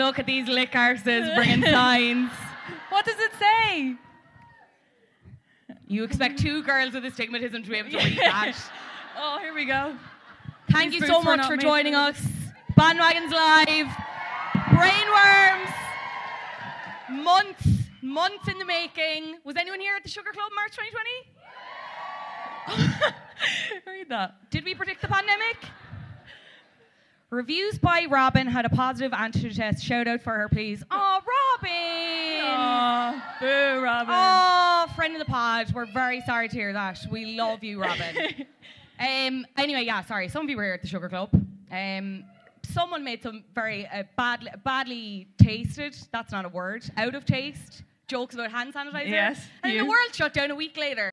Look at these lick arses bringing signs. What does it say? You expect two girls with astigmatism to be able to read that. Oh, here we go. Thank These you so much for joining us. Bandwagons Live. Brainworms. Months, months in the making. Was anyone here at the Sugar Club March 2020? Read that. Did we predict the pandemic? Reviews by Robin had a positive antigen test. Shout out for her, please. Oh, Robin! Oh, boo, Robin. Oh, friend of the pod. We're very sorry to hear that. We love you, Robin. um, anyway, yeah, sorry. Some of you were here at the Sugar Club. Um, someone made some very uh, badly, badly tasted, that's not a word, out of taste jokes about hand sanitizer. Yes, And you. the world shut down a week later.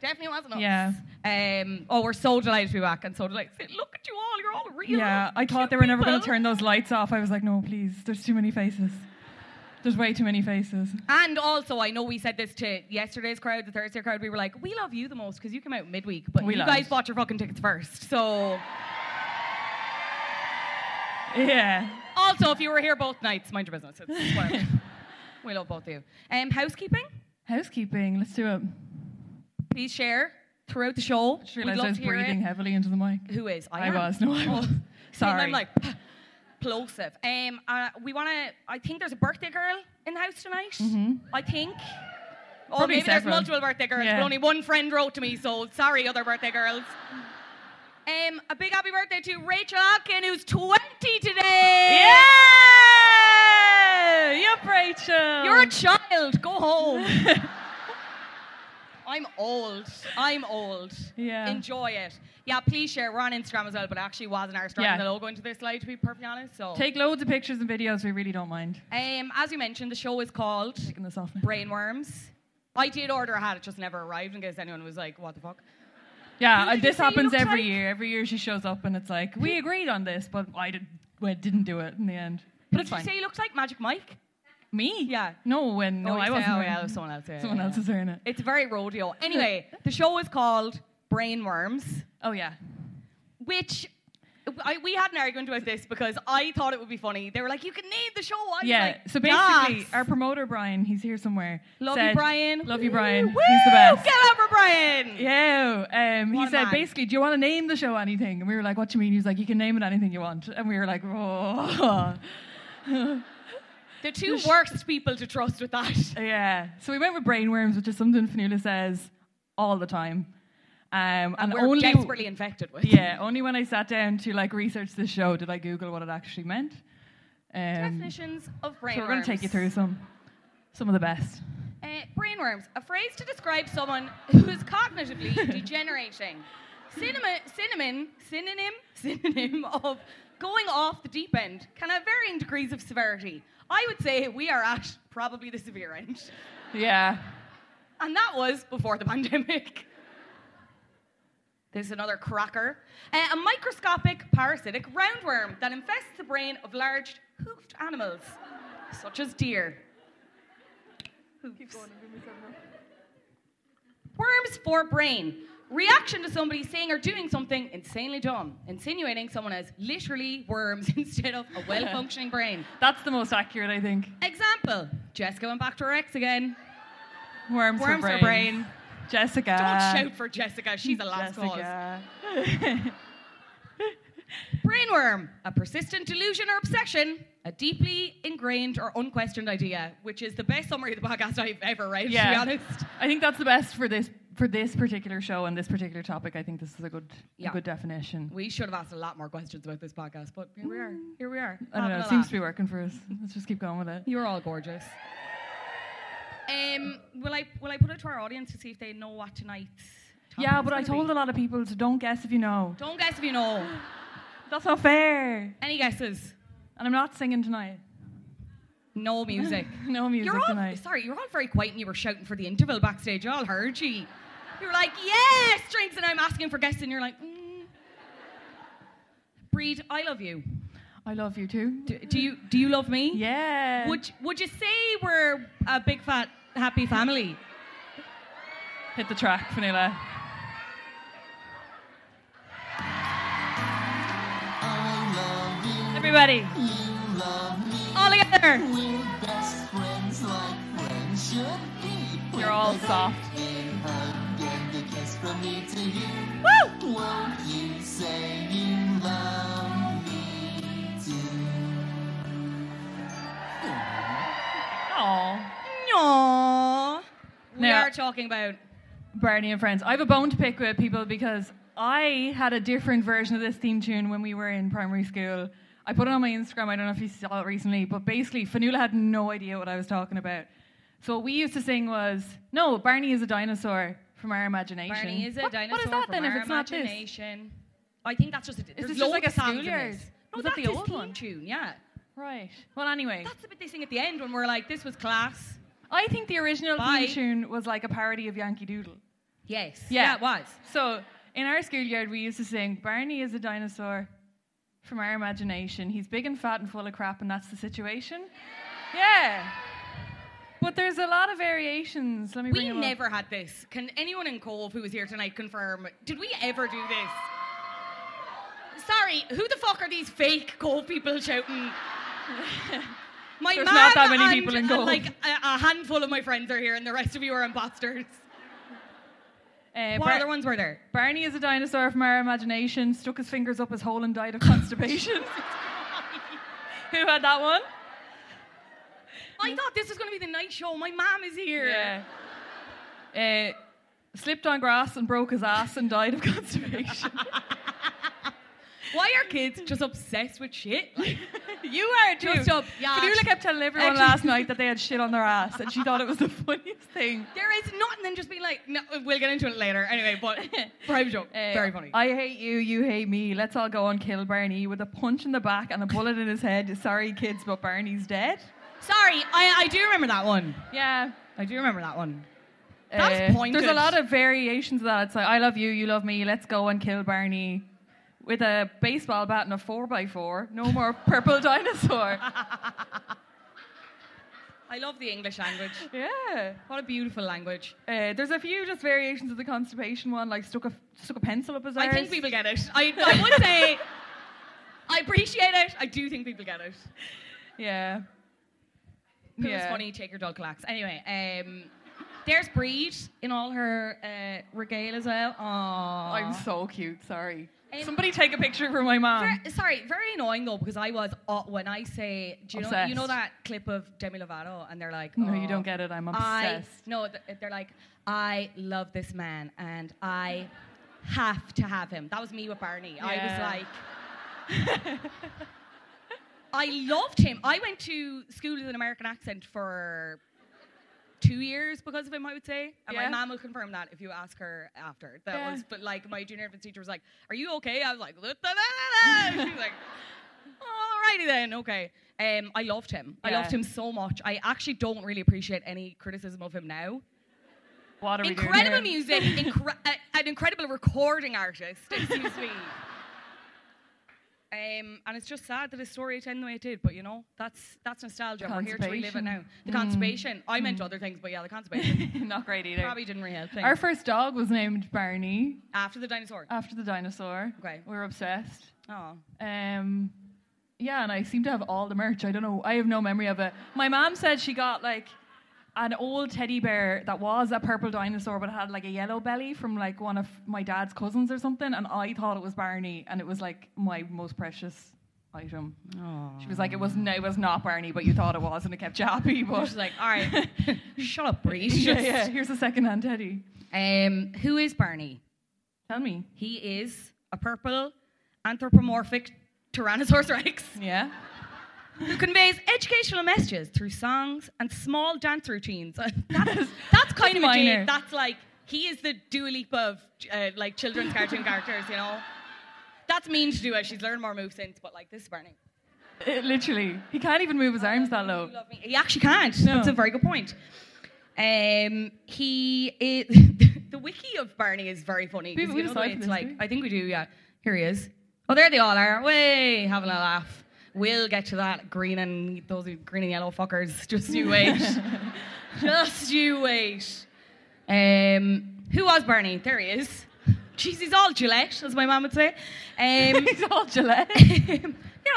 Definitely wasn't us. Yeah. Um, oh, we're so delighted to be back and so delighted. Look at you all. You're all real. Yeah, I thought they were never going to turn those lights off. I was like, no, please. There's too many faces. There's way too many faces. And also, I know we said this to yesterday's crowd, the Thursday crowd. We were like, we love you the most because you came out midweek, but We you guys bought your fucking tickets first. So, Yeah. also, if you were here both nights, mind your business. It's we love both of you. Um, housekeeping, Housekeeping. Let's do it. Please share throughout the show. Just realised love I was to hear breathing it. heavily into the mic. Who is? I am. was. No, I Oh. was. Sorry. I'm like plosive. Um, uh, we want to. I think there's a birthday girl in the house tonight. I think. Or Probably maybe several. there's multiple birthday girls, Yeah. but only one friend wrote to me, so sorry, other birthday girls. Um, a big happy birthday to Rachel Atkin, who's 20 today. Yeah! Yup, Rachel. You're a child. Go home. I'm old. I'm old. Yeah. Enjoy it. Yeah, please share. We're on Instagram as well, but actually wasn't our starting Yeah. the logo into this slide, to be perfectly honest. So, Take loads of pictures and videos. We really don't mind um, as you mentioned, the show is called taking this off. now. Brainworms. I did order a hat, it just never arrived in case anyone was like, what the fuck? Yeah, uh, this happens every like? year. Every year she shows up and it's like, we agreed on this, but I did, well, didn't do it in the end. But it's Did you fine. say you looked like Magic Mike? Me? Yeah. No, when no, Oh, I wasn't. oh, yeah, it was someone else. yeah, Someone yeah, else yeah. is wearing it. It's very rodeo. Anyway, the show is called Brainworms, Oh yeah. which I, we had an argument about this because I thought it would be funny. They were like, "You can name the show." I Yeah. like, so basically, "Yes." our promoter Brian, he's here somewhere. love you, Brian. Love you, Brian. Woo! He's the best. Get up for Brian. Yeah, um, he said man. basically, do you want to name the show anything? And we were like, what do you mean? He was like, you can name it anything you want. And we were like, oh. The two worst people to trust with that. yeah. So we went with brainworms, which is something Fanula says all the time. Um, And, and we're only desperately infected with. yeah, only when I sat down to like research this show did I Google what it actually meant. Um, Definitions of brainworms. so we're going to take you through some, some of the best. Uh, brainworms, a phrase to describe someone who is cognitively degenerating. Cinnamon, cinnamon, synonym, synonym of going off the deep end can have varying degrees of severity. I would say we are at probably the severe end. Yeah. And that was before the pandemic. There's another cracker. Uh, a microscopic parasitic roundworm that infests the brain of large hoofed animals, such as deer. Hooves. Worms for brain. Reaction to somebody saying or doing something insanely dumb, insinuating someone has literally worms instead of a well functioning brain. That's the most accurate, I think. Example Jessica went back to her ex again. Worms, Worms brain. brain. Jessica. Don't shout for Jessica, she's a cause. Jessica. Brainworm, a persistent delusion or obsession, a deeply ingrained or unquestioned idea, which is the best summary of the podcast I've ever read, Yeah. to be honest. I think that's the best for this for this particular show and this particular topic. I think this is a good Yeah. a good definition. We should have asked a lot more questions about this podcast, but here we are. Here we are. I don't know. It seems to be working for us. Let's just keep going with it. You're all gorgeous. Um, will I will I put it to our audience to see if they know what tonight's topic Yeah, but I told be? a lot of people to don't guess if you know. Don't guess if you know. That's not fair. Any guesses? And I'm not singing tonight. No music. No music You're all tonight. sorry. You're all very quiet, and you were shouting for the interval backstage. I all heard you. You were like, "Yes, drinks," and I'm asking for guests, and you're like, mm. "Breed, I love you. I love you too. Do, do you do you love me? Yeah. Would Would you say we're a big fat happy family? Hit the track, Vanilla. Everybody. All together. You're all soft. Woo! Aww. Aww. We Now- are talking about Barney and Friends. I have a bone to pick with people because I had a different version of this theme tune when we were in primary school. I put it on my Instagram. I don't know if you saw it recently, but basically, Fanula had no idea what I was talking about. So what we used to sing was, no, Barney is a dinosaur from our imagination. Barney is a What- dinosaur What is that from then if our it's not this? imagination. I think that's just a, there's this just like a of songs in schoolyard? No, that that's the old one? tune. Yeah, Right. Well, anyway, that's the bit they sing at the end when we're like, "This was class." I think the original Bye. theme tune was like a parody of Yankee Doodle. Yes. Yeah. it was. So in our schoolyard, we used to sing, Barney is a dinosaur from our imagination. He's big and fat and full of crap, and that's the situation. Yeah. But there's a lot of variations. Let me We them up. never had this. Can anyone in Cobh who was here tonight confirm? Did we ever do this? Sorry, who the fuck are these fake Cobh people shouting? My There's not that many and, people in Cobh. Like a, a handful of my friends are here, and the rest of you are imposters. Uh, What Bar- other ones were there? Barney is a dinosaur from our imagination, stuck his fingers up his hole and died of constipation. Who had that one? I thought this was going to be the night show. My mom is here. Yeah. Uh, slipped on grass and broke his ass and died of constipation. Why are kids just obsessed with shit? Like, You are too. Just up, yeah. Kept telling everyone Actually- last night that they had shit on their ass, and she thought it was the funniest thing. there is nothing than just being like, no, we'll get into it later. Anyway, but private joke. Uh, Very funny. I hate you, you hate me. Let's all go and kill Barney with a punch in the back and a bullet in his head. Sorry, kids, but Barney's dead. Sorry, I, I do remember that one. Yeah. I do remember that one. That's Uh, pointed. There's a lot of variations of that. It's like, I love you, you love me, let's go and kill Barney. With a baseball bat and a 4x4. No more purple dinosaur. I love the English language. Yeah. What a beautiful language. Uh, there's a few just variations of the constipation one, like stuck a, stuck a pencil up his I think people get it. I, I would say I appreciate it. I do think people get it. Yeah. It yeah. funny. Take your dog clacks. Anyway, um, there's Breed in all her uh, regale as well. Aww. I'm so cute, sorry. Um, Somebody take a picture for my mom. Ver- sorry, very annoying though because I was uh, when I say, do you know you know that clip of Demi Lovato and they're like, No, "Oh, you don't get it. I'm I obsessed. no, th- they're like, I love this man and I have to have him. That was me with Barney. Yeah. I was like. I loved him. I went to school with an American accent for two years because of him, I would say. And Yeah. my mom will confirm that if you ask her after. That Yeah. was, but like my junior infant teacher was like, "Are you okay?" I was like. "She's like, alrighty then, okay." Um, I loved him. I loved him so much. I actually don't really appreciate any criticism of him now. What are we doing Incredible music, incre- uh, an incredible recording artist. Excuse me. Um, and it's just sad that his story ended the way it did, but you know, that's that's nostalgia. We're here to relive it now. The Mm. constipation. I meant other things, but yeah, the constipation. Not great either. Probably didn't really help things. Our first dog was named Barney After the dinosaur. after the dinosaur. Okay. We were obsessed. Oh. Um, yeah, and I seem to have all the merch. I don't know. I have no memory of it. My mom said she got like an old teddy bear that was a purple dinosaur, but had like a yellow belly from like one of my dad's cousins or something, and I thought it was Barney, and it was like my most precious item. She was like, it was no, it was not Barney, but you thought it was, and it kept you happy. But She's like, all right, shut up, Bree. yeah, yeah. Here's a second-hand teddy. Um, who is Barney? Tell me. He is a purple anthropomorphic Tyrannosaurus Rex Yeah. Who conveys educational messages through songs and small dance routines. that's, that's kind of a minor. dig. That's like he is the Dua Lipa of uh, like children's cartoon characters, you know. That's mean to do it. She's learned more moves since, but like this is Barney. It, literally, he can't even move his arms that low. He actually can't. No. That's a very good point. Um, he is the wiki of Barney is very funny. We- we you know the way decide for it's like? I think we do. Yeah, here he is. Oh, there they all are. Way having a laugh. We'll get to that green and those green and yellow fuckers. Just you wait. Just you wait. Um, who was Bernie? There he is. Jeez, he's all Gillette, as my mum would say. Um, He's all Gillette. yeah,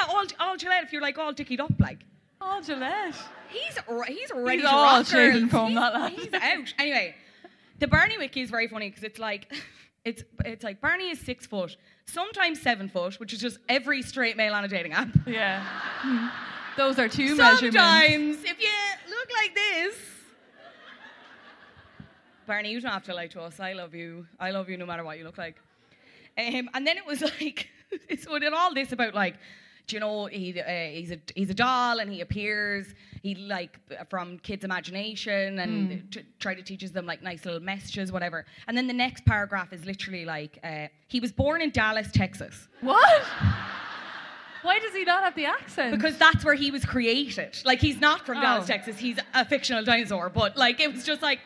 all, all Gillette. If you're like all dickied up, like. all Gillette. He's he's ready He's to all rock shaving girls. foam, He's, that lad. he's out. Anyway, the Bernie wiki is very funny because it's like it's it's like Bernie is six foot, sometimes seven foot, which is just every straight male on a dating app. Yeah. Those are two measurements. Sometimes, if you look like this. Barney, you don't have to lie to us. I love you. I love you no matter what you look like. Um, and then it was like, so it did all this about like, do you know, he, uh, he's, a, he's a doll and he appears, he like, from kids' imagination and t- try to teaches them like nice little messages, whatever. And then the next paragraph is literally like, uh, he was born in Dallas, Texas. What? Why does he not have the accent? Because that's where he was created. Like he's not from Dallas, Oh. Texas. He's a fictional dinosaur. But like it was just like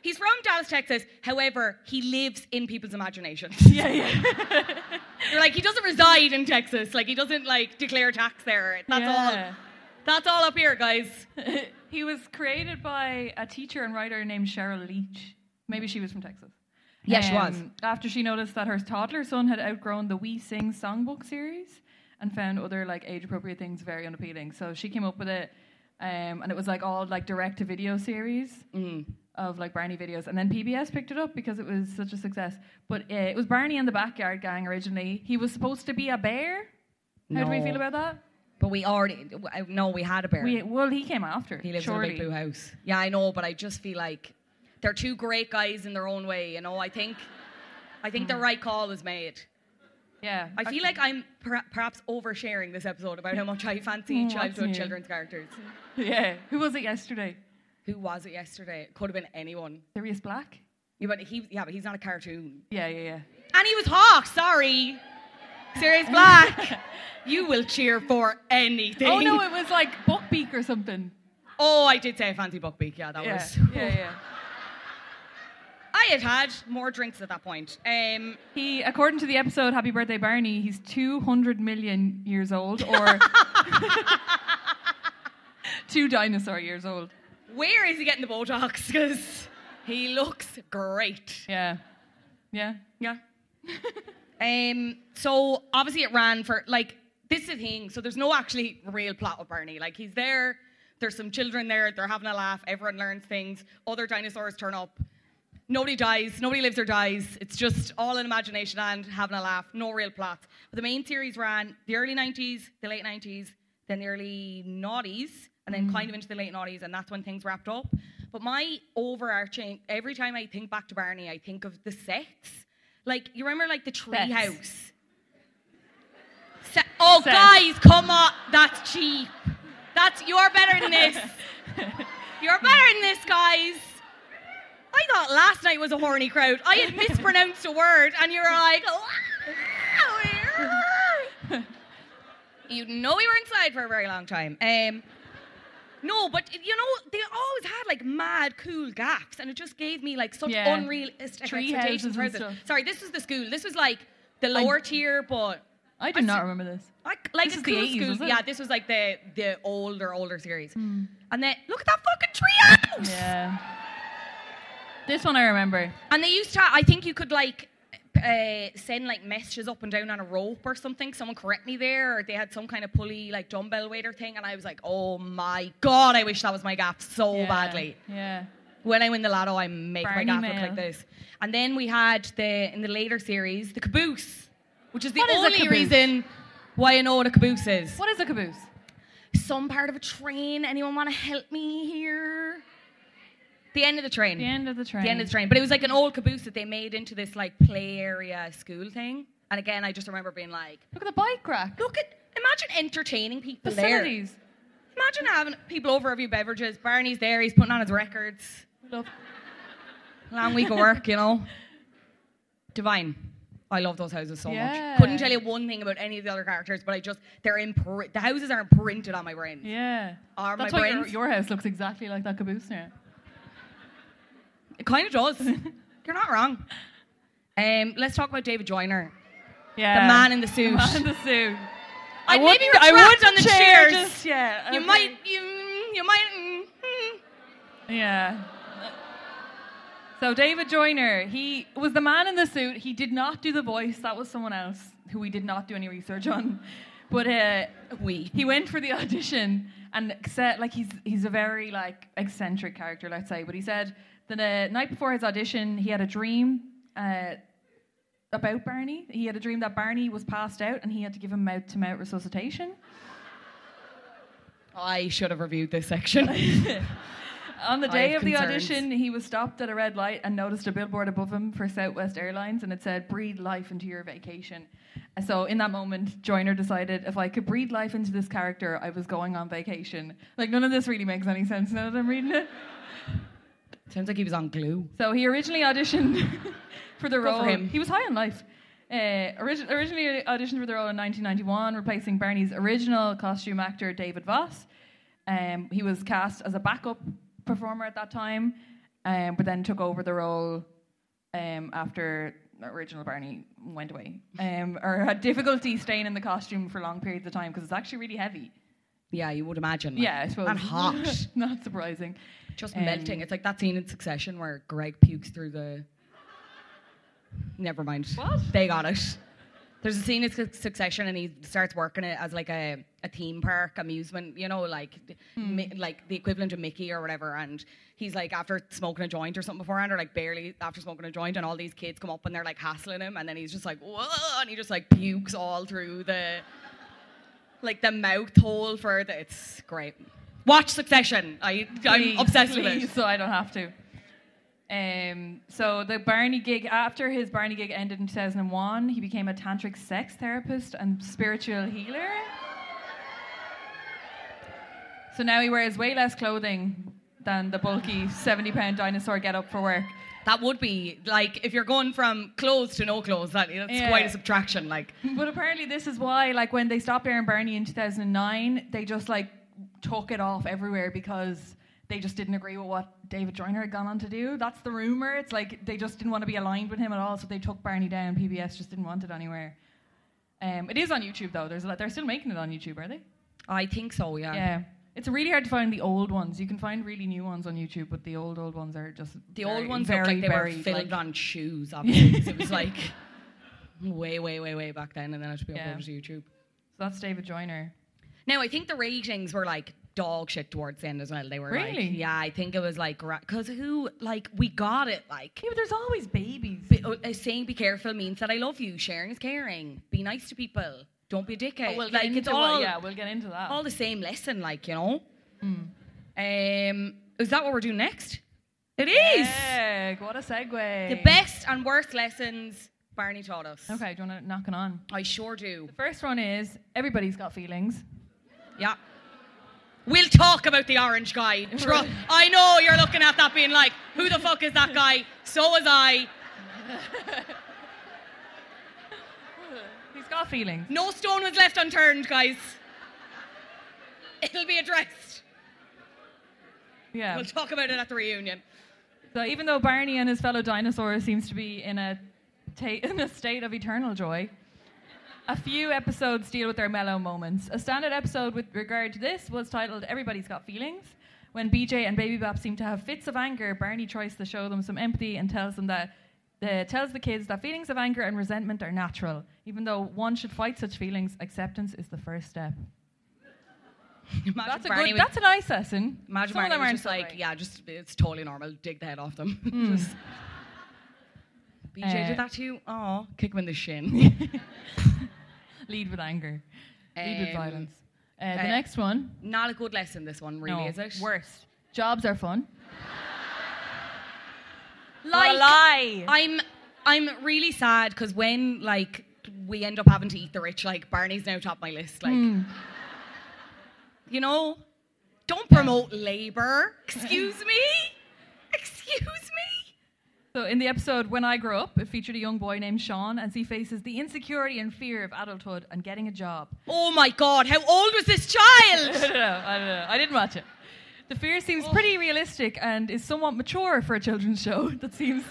he's from Dallas, Texas. However, he lives in people's imaginations. yeah, yeah. You're like he doesn't reside in Texas. Like he doesn't like declare tax there. That's Yeah. all. That's all up here, guys. he was created by a teacher and writer named Sheryl Leach. Maybe she was from Texas. Yeah, she was. After she noticed that her toddler son had outgrown the We Sing songbook series and found other like age appropriate things very unappealing. So she came up with it, um, and it was like all like direct to video series Mm. of like Barney videos. And then PBS picked it up because it was such a success. But uh, it was Barney and the Backyard Gang originally. He was supposed to be a bear. How do we feel about that? But we already no, we had a bear. We, well, he came after. he lives surely. in a big blue house. Yeah, I know, but I just feel like they're two great guys in their own way. You know, I think, I think Hmm. the right call was made. Yeah. I feel like I'm per- perhaps oversharing this episode about how much I fancy Mm, childhood children's characters. Yeah. Who was it yesterday? Who was it yesterday? It could have been anyone. Sirius Black? Yeah, but he, yeah, but he's not a cartoon. Yeah, yeah, yeah. And he was Hawk. Sorry, Sirius Black. you will cheer for anything. Oh no, it was like Buckbeak or something. Oh, I did say I fancy Buckbeak. Yeah, that yeah. was. yeah, yeah. I had had more drinks at that point. Um, He, according to the episode Happy Birthday Barney, he's 200 million years old or two dinosaur years old. where is he getting the Botox? Because he looks great. Yeah. Yeah. Yeah. Um. So obviously it ran for like this is the thing. So there's no actually real plot with Barney. Like he's there. There's some children there. They're having a laugh. Everyone learns things. Other dinosaurs turn up. Nobody dies. Nobody lives or dies. It's just all in imagination and having a laugh. No real plot. But the main series ran the early 90s, the late 90s, then the early noughties, and then kind of into the late noughties, and that's when things wrapped up. But my overarching, every time I think back to Barney, I think of the sets. Like, you remember, like, the tree Sets. house? Se- oh, guys, come on. That's cheap. That's, you're better than this. You're better than this, guys. I thought last night was a horny crowd. I had mispronounced a word, and you were like, you know we were inside for a very long time. Um, no, but you know they always had like mad cool gaffs, and it just gave me like such Yeah. unrealistic Tree expectations. houses for and it. stuff. Sorry, this was the school. This was like the lower tier, but I do I not remember this. like like This a is the cool 80s, school. it? Yeah, this was like the the older older series. Hmm. And then look at that fucking tree house. Yeah. This one I remember. And they used to, I think you could like uh, send like messages up and down on a rope or something. Someone correct me there, or they had some kind of pulley like dumbbell waiter thing, and I was like, oh my god, I wish that was my gaff so Yeah. badly. Yeah. When I win the lotto, I make Barney my gaff look like this. And then we had the in the later series the caboose, which is the What is only caboose? reason why I know what a caboose is. What is a caboose? Some part of a train. Anyone want to help me here? The end of the train. The end of the train. The end of the train. But it was like an old caboose that they made into this like play area school thing. And again, I just remember being like, Look at the bike rack. look at, imagine entertaining people Facilities. there. Imagine having people over a few beverages. Barney's there, he's putting on his records. Love. Long week of work, you know. Divine. I love those houses so Yeah. much. Couldn't tell you one thing about any of the other characters, but I just, they're impri- the houses are imprinted on my brain. Yeah. Are That's my why your, brains? your house looks exactly like that caboose now. It kind of does. You're not wrong. Um, let's talk about David Joyner. Yeah. The man in the suit. The man in the suit. I'd wouldn't- maybe I would on the chair chairs. Just, yeah. You okay. might, you, you might. mm. Yeah. So David Joyner, he was the man in the suit. He did not do the voice. That was someone else who we did not do any research on. But uh, We. he went for the audition and said like he's he's a very like eccentric character, let's say. But he said the night before his audition, he had a dream uh, about Barney. He had a dream that Barney was passed out and he had to give him mouth to mouth resuscitation. I should have reviewed this section. On the day of the audition, he was stopped at a red light and noticed a billboard above him for Southwest Airlines, and it said "Breathe life into your vacation." So, in that moment, Joyner decided if I could breathe life into this character, I was going on vacation. Like none of this really makes any sense now that I'm reading it. Sounds like he was on glue. So he originally auditioned for the role. for him. He was high on life. Uh, origi- originally auditioned for the role in 1991, replacing Barney's original costume actor David Voss. Um, he was cast as a backup performer at that time, um, but then took over the role um, after original Barney went away, um, or had difficulty staying in the costume for long periods of time because it's actually really heavy. Yeah, you would imagine. like. Yeah, I suppose. And hot. Not surprising. Just Um, melting. It's like that scene in Succession where Greg pukes through the. Never mind. What? They got it. There's a scene in Suc- Succession and he starts working it as like a, a theme park amusement, you know, like Hmm. mi- like the equivalent of Mickey or whatever. And he's like after smoking a joint or something beforehand, or like barely after smoking a joint, and all these kids come up and they're like hassling him, and then he's just like whoa, and he just like pukes all through the like the mouth hole for the. It's great. Watch Succession. I I'm Please, obsessed with it. So I don't have to. Um, so the Barney gig, after his Barney gig ended in 2001, he became a tantric sex therapist and spiritual healer. So now he wears way less clothing than the bulky 70 pound dinosaur get up for work. That would be like if you're going from clothes to no clothes. That, that's Yeah. quite a subtraction. Like But apparently, this is why, like, when they stopped airing Barney in 2009, they just like took it off everywhere because they just didn't agree with what David Joyner had gone on to do. That's the rumor. It's like they just didn't want to be aligned with him at all, so they took Barney down. PBS just didn't want it anywhere. Um, it is on YouTube though. There's a lot, they're still making it on YouTube, are they? I think so. Yeah. Yeah. It's really hard to find the old ones. You can find really new ones on YouTube, but the old old ones are just The very, old ones very like they buried, were filmed like- on shoes. Obviously, it was like way, way, way, way back then, and then it should be Yeah. uploaded to YouTube. So that's David Joyner. Now I think the ratings were like dog shit towards the end as well. They were Really? like, yeah, I think it was like because who like we got it like. Yeah, but there's always babies. Be, uh, saying be careful means that I love you. Sharing is caring. Be nice to people. Don't be a dickhead. Oh, we'll like it's what- all yeah, we'll get into that. all the same lesson. Like you know. Hmm. Um, is that what we're doing next? It is Yeah, what a segue. the best and worst lessons Barney taught us. Okay, do you want to knock it on? I sure do. The first one is everybody's got feelings. Yeah. We'll talk about the orange guy. Tru- I know you're looking at that being like, who the fuck is that guy? So was I. He's got feelings. No stone was left unturned, guys. It'll be addressed. Yeah. We'll talk about it at the reunion. So even though Barney and his fellow dinosaurs seems to be in a ta- in a state of eternal joy, a few episodes deal with their mellow moments. A standard episode with regard to this was titled "Everybody's Got Feelings." When BJ and Baby Bop seem to have fits of anger, Barney tries to show them some empathy and tells them that uh, tells the kids that feelings of anger and resentment are natural. Even though one should fight such feelings, acceptance is the first step. That's a Barney good. That's a nice lesson. Imagine Some of them was aren't just so like, great. yeah, just it's totally normal. Dig the head off them. Just- BJ Uh, did that to you? Oh, kick him in the shin. Lead with anger. Lead with Um, violence. Uh, the uh, next one. Not a good lesson, this one, really, no, is it? Worst. Jobs are fun. Like, What a lie. I'm I'm really sad because when like we end up having to eat the rich, like Barney's now top my list. Like, Hmm. you know, don't promote labor. Excuse me. Excuse me. So in the episode When I Grow Up, it featured a young boy named Sean as he faces the insecurity and fear of adulthood and getting a job. Oh my God! How old was this child? I don't know. I don't know. I didn't watch it. The fear seems pretty oh. realistic and is somewhat mature for a children's show that seems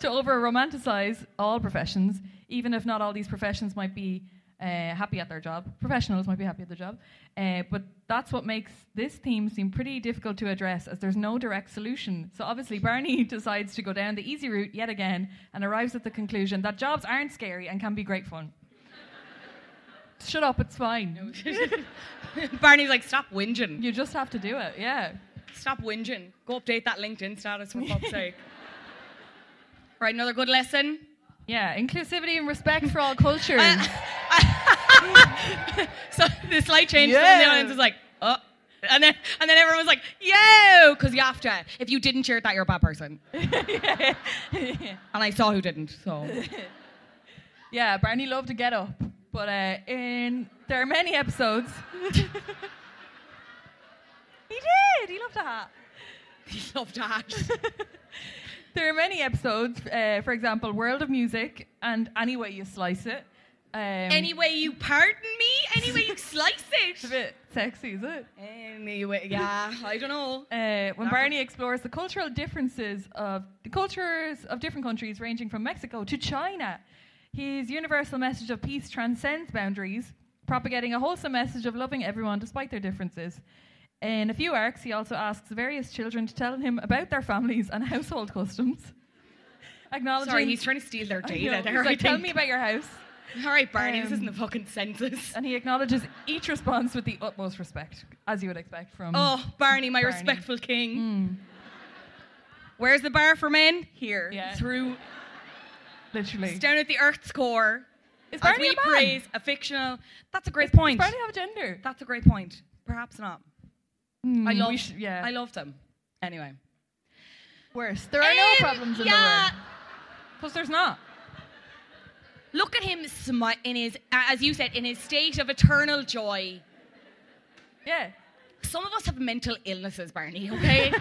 to over romanticize all professions, even if not all these professions might be uh, happy at their job. Professionals might be happy at their job. Uh, but that's what makes this theme seem pretty difficult to address as there's no direct solution. So obviously, Barney decides to go down the easy route yet again and arrives at the conclusion that jobs aren't scary and can be great fun. Shut up, it's fine. Barney's like, stop whinging. You just have to do it, yeah. Stop whinging. Go update that LinkedIn status for fuck's sake. Right, another good lesson. Yeah, inclusivity and respect for all cultures. So the slight change Yeah. from the audience is like, oh. And then, and then everyone was like, yo, because you have to. If you didn't cheer that, you're a bad person. And I saw who didn't, so. yeah, Barney loved to get up, but uh, in there are many episodes. he did. He loved a hat. He loved that. There are many episodes. Uh, for example, World of Music and Any Way You Slice It. Um, Anyway, you pardon me? Anyway, you slice it? it's a bit sexy, is it? Anyway, yeah, I don't know. Uh, when Barney explores the cultural differences of the cultures of different countries, ranging from Mexico to China, his universal message of peace transcends boundaries, propagating a wholesome message of loving everyone despite their differences. In a few arcs, he also asks various children to tell him about their families and household customs. Acknowledging, Sorry, he's trying to steal their data know, there. like, tell me about your house. All right, Barney, this Um, isn't the fucking census. And he acknowledges each response with the utmost respect, as you would expect from. Oh, Barney, my Barney. respectful king. Where's the bar for men? Here. Yeah. Through. literally. It's down at the Earth's core. Is As Barney we a man? praise a fictional. That's a great Does point. Barney have a gender? That's a great point. Perhaps not. I Hmm, love. we sh- yeah. I love them. Anyway. Worse. There are no Um, problems in yeah. the world. Because there's not. Look at him smi- in his, as you said, in his state of eternal joy. Yeah. Some of us have mental illnesses, Barney, okay?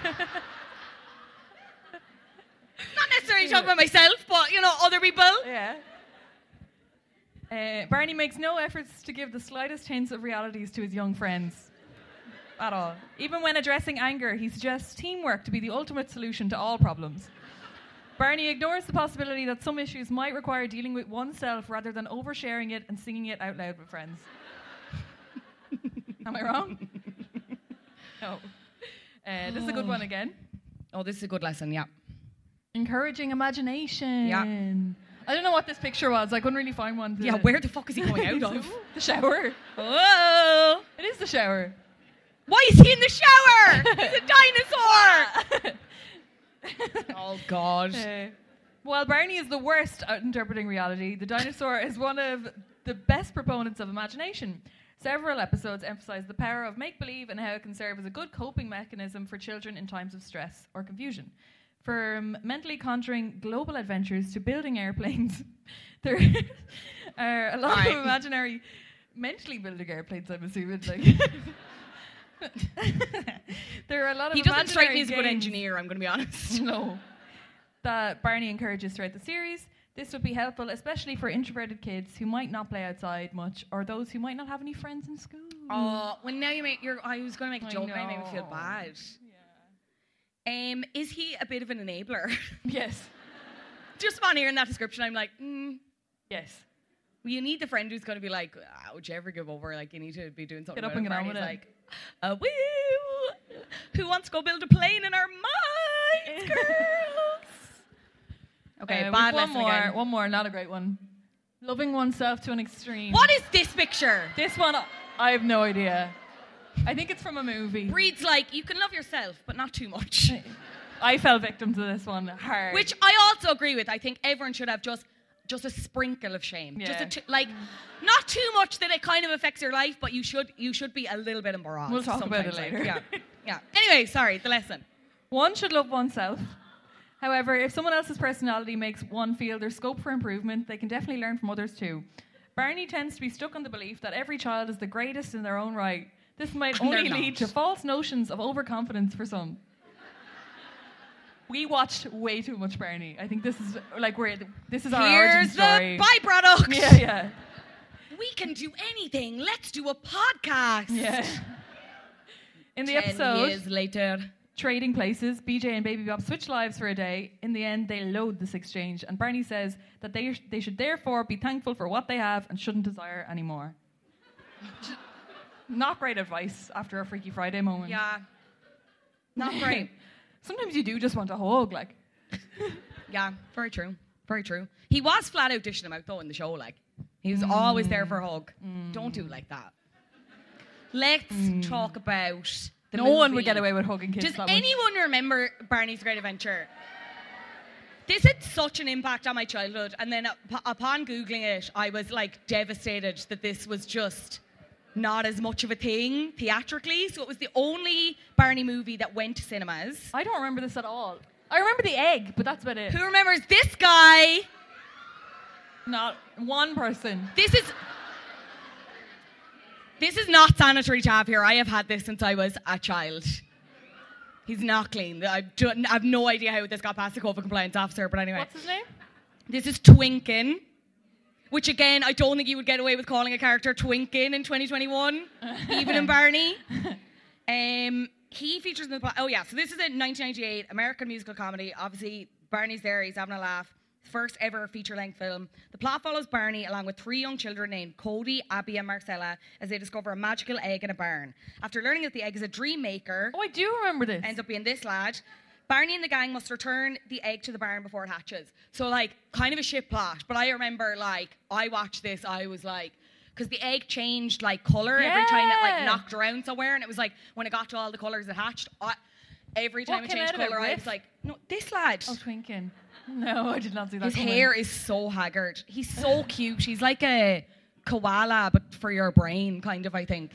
Not necessarily talking about myself, but, you know, other people. Yeah. Uh, Barney makes no efforts to give the slightest hints of realities to his young friends. At all. Even when addressing anger, he suggests teamwork to be the ultimate solution to all problems. Barney ignores the possibility that some issues might require dealing with oneself rather than oversharing it and singing it out loud with friends. Am I wrong? no. Uh, this is a good one again. Oh, this is a good lesson, yeah. Encouraging imagination. Yeah. I don't know what this picture was. I couldn't really find one. Yeah, where the fuck is he going out of? the shower. Oh! It is the shower. Why is he in the shower? He's a dinosaur! oh, God. Uh, while Barney is the worst at interpreting reality, the dinosaur is one of the best proponents of imagination. Several episodes emphasize the power of make believe and how it can serve as a good coping mechanism for children in times of stress or confusion. From mentally conjuring global adventures to building airplanes, there are a lot Right. of imaginary mentally building airplanes, I'm assuming. Like. there are a lot of He doesn't strike me as a good engineer, I'm going to be honest. no. That Barney encourages throughout the series. This would be helpful, especially for introverted kids who might not play outside much, or those who might not have any friends in school. Oh, well, now you make. You're, I was going to make a I joke. Now you make me feel bad. Um, is he a bit of an enabler? Yes. Just upon hearing that description, I'm like, mm, Yes. well, you need the friend who's going to be like, ah, would you ever give over? Like, you need to be doing something. Get up and get on with it. like, uh, woo! Who wants to go build a plane in our minds, girls? Okay, Uh, bad one lesson more. again. One more, not a great one. Loving oneself to an extreme. What is this picture? This one, I have no idea. I think it's from a movie. Breeds like you can love yourself, but not too much. I fell victim to this one hard. Which I also agree with. I think everyone should have just just a sprinkle of shame. Just Yeah. a t- like not too much that it kind of affects your life, but you should you should be a little bit embarrassed. We'll talk about it sometimes, like, later. yeah. Yeah. Anyway, sorry, the lesson. One should love oneself. However, if someone else's personality makes one feel there's scope for improvement, they can definitely learn from others too. Barney tends to be stuck on the belief that every child is the greatest in their own right. This might only lead to false notions of overconfidence for some. We watched way too much Barney. I think this is like we're this is our origin Here's story. the byproduct. yeah, yeah, We can do anything. Let's do a podcast. yeah. In the Ten episode, years later. trading places, BJ and Baby Bop switch lives for a day. In the end, they load this exchange, and Barney says that they, they should therefore be thankful for what they have and shouldn't desire anymore. Not great advice after a Freaky Friday moment. Yeah. Not great. Sometimes you do just want a hug, like. Yeah, very true. Very true. He was flat out dishing him out though in the show, like. He was always there for a hug. Don't do it like that. Let's mm. talk about the no one would get away with hugging kids Does that much. anyone remember Barney's Great Adventure? This had such an impact on my childhood, and then up- upon googling it, I was like devastated that this was just not as much of a thing theatrically. So it was the only Barney movie that went to cinemas. I don't remember this at all. I remember the egg, but that's about it. Who remembers this guy? Not one person. This is. This is not sanitary to have here. I have had this since I was a child. He's not clean. I, do, I have no idea how this got past the COVID compliance officer, but anyway. What's his name? This is Twinken, which again, I don't think you would get away with calling a character Twinken in 2021, even in Barney. Um, he features in the plot. Oh, yeah, so this is a 1998 American musical comedy. Obviously, Barney's there, he's having a laugh. First ever feature length film. The plot follows Barney along with three young children named Cody, Abby, and Marcella as they discover a magical egg in a barn. After learning that the egg is a dream maker, Oh, I do remember this. ends up being this lad. Barney and the gang must return the egg to the barn before it hatches. So, like, kind of a shit plot. But I remember, like, I watched this, I was like, because the egg changed, like, color every time it, like, Yeah. knocked around somewhere. And it was like, when it got to all the colors it hatched, I, every time What it came changed out of it, color, I Riff? was like, no, this lad. Oh, Twinken. No, I did not see that. His coming. hair is so haggard. He's so cute. He's like a koala, but for your brain, kind of, I think.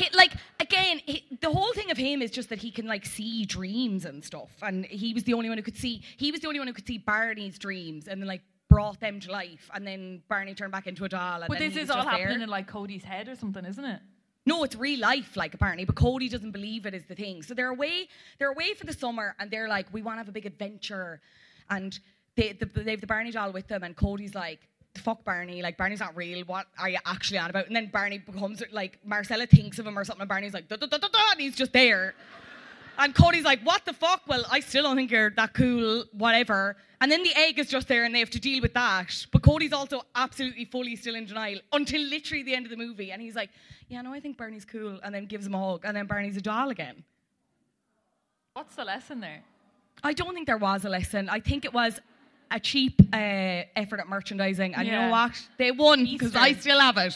He, like again, he, the whole thing of him is just that he can like see dreams and stuff, and he was the only one who could see. He was the only one who could see Barney's dreams, and then like brought them to life, and then Barney turned back into a doll. And But then this is all there. happening in like Cody's head or something, isn't it? No, it's real life, like apparently, but Cody doesn't believe it is the thing. So they're away, they're away for the summer, and they're like, we want to have a big adventure, and they the, they have the Barney doll with them, and Cody's like. Fuck Barney, like Barney's not real. What are you actually on about? And then Barney becomes like Marcella thinks of him or something, and Barney's like da da da da da, and he's just there. And Cody's like, what the fuck? Well, I still don't think you're that cool, whatever. And then the egg is just there and they have to deal with that. But Cody's also absolutely fully still in denial until literally the end of the movie. And he's like, yeah, no, I think Barney's cool. And then gives him a hug. And then Barney's a doll again. What's the lesson there? I don't think there was a lesson. I think it was a cheap uh, effort at merchandising. And you know what? They won because I still have it.